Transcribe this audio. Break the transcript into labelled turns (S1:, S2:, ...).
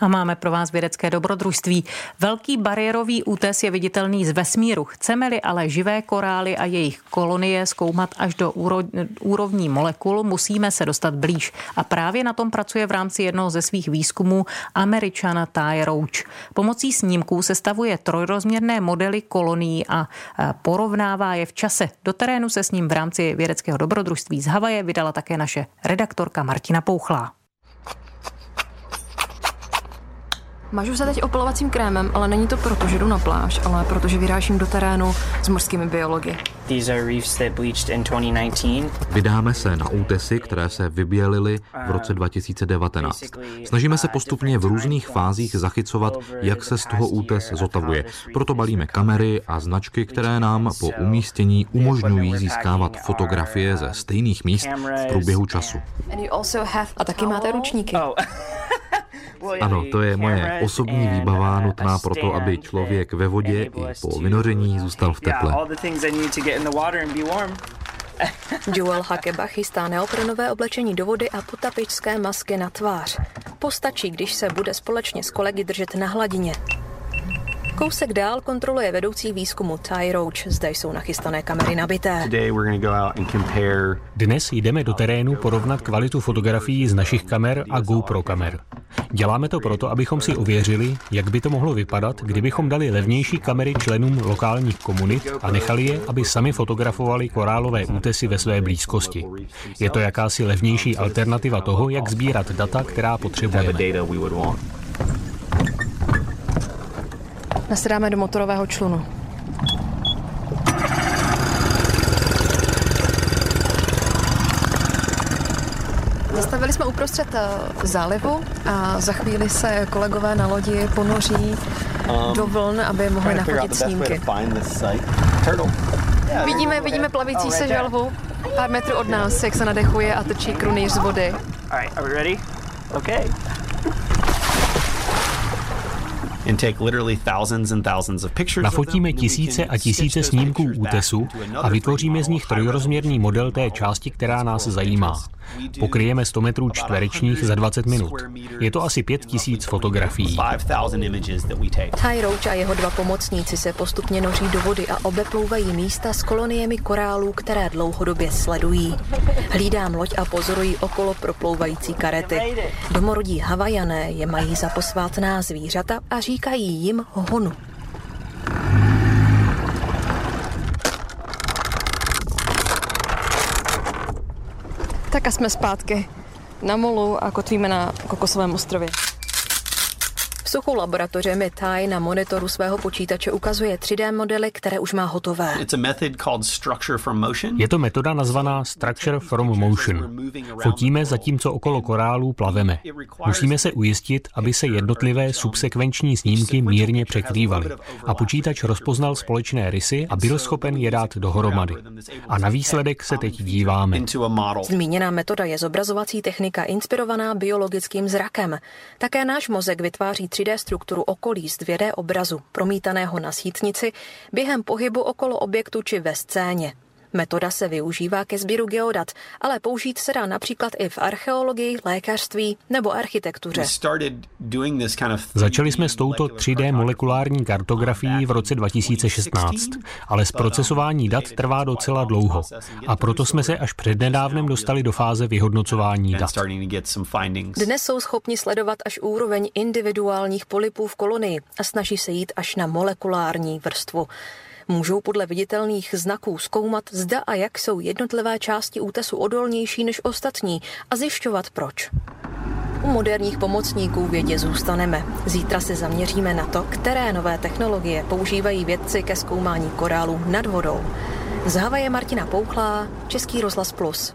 S1: A máme pro vás vědecké dobrodružství. Velký bariérový útes je viditelný z vesmíru. Chceme-li ale živé korály a jejich kolonie zkoumat až do úrovní molekul, musíme se dostat blíž. A právě na tom pracuje v rámci jednoho ze svých výzkumů američana Ty Roach. Pomocí snímků sestavuje trojrozměrné modely kolonií a porovnává je v čase. Do terénu se s ním v rámci vědeckého dobrodružství z Havaje vydala také naše redaktorka Martina Pouchlá.
S2: Mažu se teď opalovacím krémem, ale není to proto, že jdu na pláž, ale protože vyrážím do terénu s mořskými biology.
S3: Vydáme se na útesy, které se vybělily v roce 2019. Snažíme se postupně v různých fázích zachycovat, jak se z toho útes zotavuje. Proto balíme kamery a značky, které nám po umístění umožňují získávat fotografie ze stejných míst v průběhu času.
S2: A taky máte ručníky.
S3: Ano, to je moje osobní výbava nutná pro to, aby člověk ve vodě i po vynoření zůstal v teple.
S2: Joel Hakeba chystá neoprenové oblečení do vody a potapičské masky na tvář. Postačí, když se bude společně s kolegy držet na hladině. Kousek dál kontroluje vedoucí výzkumu Ty Roach. Zde jsou nachystané kamery nabité.
S4: Dnes jdeme do terénu porovnat kvalitu fotografií z našich kamer a GoPro kamer. Děláme to proto, abychom si ověřili, jak by to mohlo vypadat, kdybychom dali levnější kamery členům lokálních komunit a nechali je, aby sami fotografovali korálové útesy ve své blízkosti. Je to jakási levnější alternativa toho, jak sbírat data, která potřebujeme.
S2: Nasedáme do motorového člunu. Zastavili jsme uprostřed eh, zálivu a za chvíli se kolegové na lodi ponoří um, do vln, aby mohli nafotit snímky. Vidíme, vidíme plavící se želvu pár metrů od nás, jak se nadechuje a trčí krunýř z vody. Okay.
S4: Nafotíme tisíce a tisíce snímků útesu a vytvoříme z nich trojrozměrný model té části, která nás zajímá. Pokryjeme 100 metrů čtverečních za 20 minut. Je to asi 5 tisíc fotografií.
S2: Ty Roach a jeho dva pomocníci se postupně noří do vody a obeplouvají místa s koloniemi korálů, které dlouhodobě sledují. Hlídám loď a pozorují okolo proplouvající karety. Domorodí Havajané je mají za posvátná zvířata a říkají jim honu. Tak a jsme zpátky na molu a kotvíme na Kokosovém ostrově. V suchu laboratoře mi Ty na monitoru svého počítače ukazuje 3D modely, které už má hotové.
S4: Je to metoda nazvaná Structure from Motion. Fotíme zatímco okolo korálů plaveme. Musíme se ujistit, aby se jednotlivé subsekvenční snímky mírně překrývaly a počítač rozpoznal společné rysy a byl schopen je dát dohromady. A na výsledek se teď díváme.
S2: Zmíněná metoda je zobrazovací technika inspirovaná biologickým zrakem. Také náš mozek vytváří 3D strukturu okolí z 2D obrazu, promítaného na sítnici, během pohybu okolo objektu či ve scéně. Metoda se využívá ke sběru geodat, ale použít se dá například i v archeologii, lékařství nebo architektuře.
S4: Začali jsme s touto 3D molekulární kartografií v roce 2016, ale zprocesování dat trvá docela dlouho. a proto jsme se až přednedávnem dostali do fáze vyhodnocování dat.
S2: Dnes jsou schopni sledovat až úroveň individuálních polipů v kolonii a snaží se jít až na molekulární vrstvu můžou podle viditelných znaků zkoumat, zda a jak jsou jednotlivé části útesu odolnější než ostatní a zjišťovat proč. U moderních pomocníků vědě zůstaneme. Zítra se zaměříme na to, které nové technologie používají vědci ke zkoumání korálu nad vodou. Z Havaje Martina Pouchlá, Český rozhlas Plus.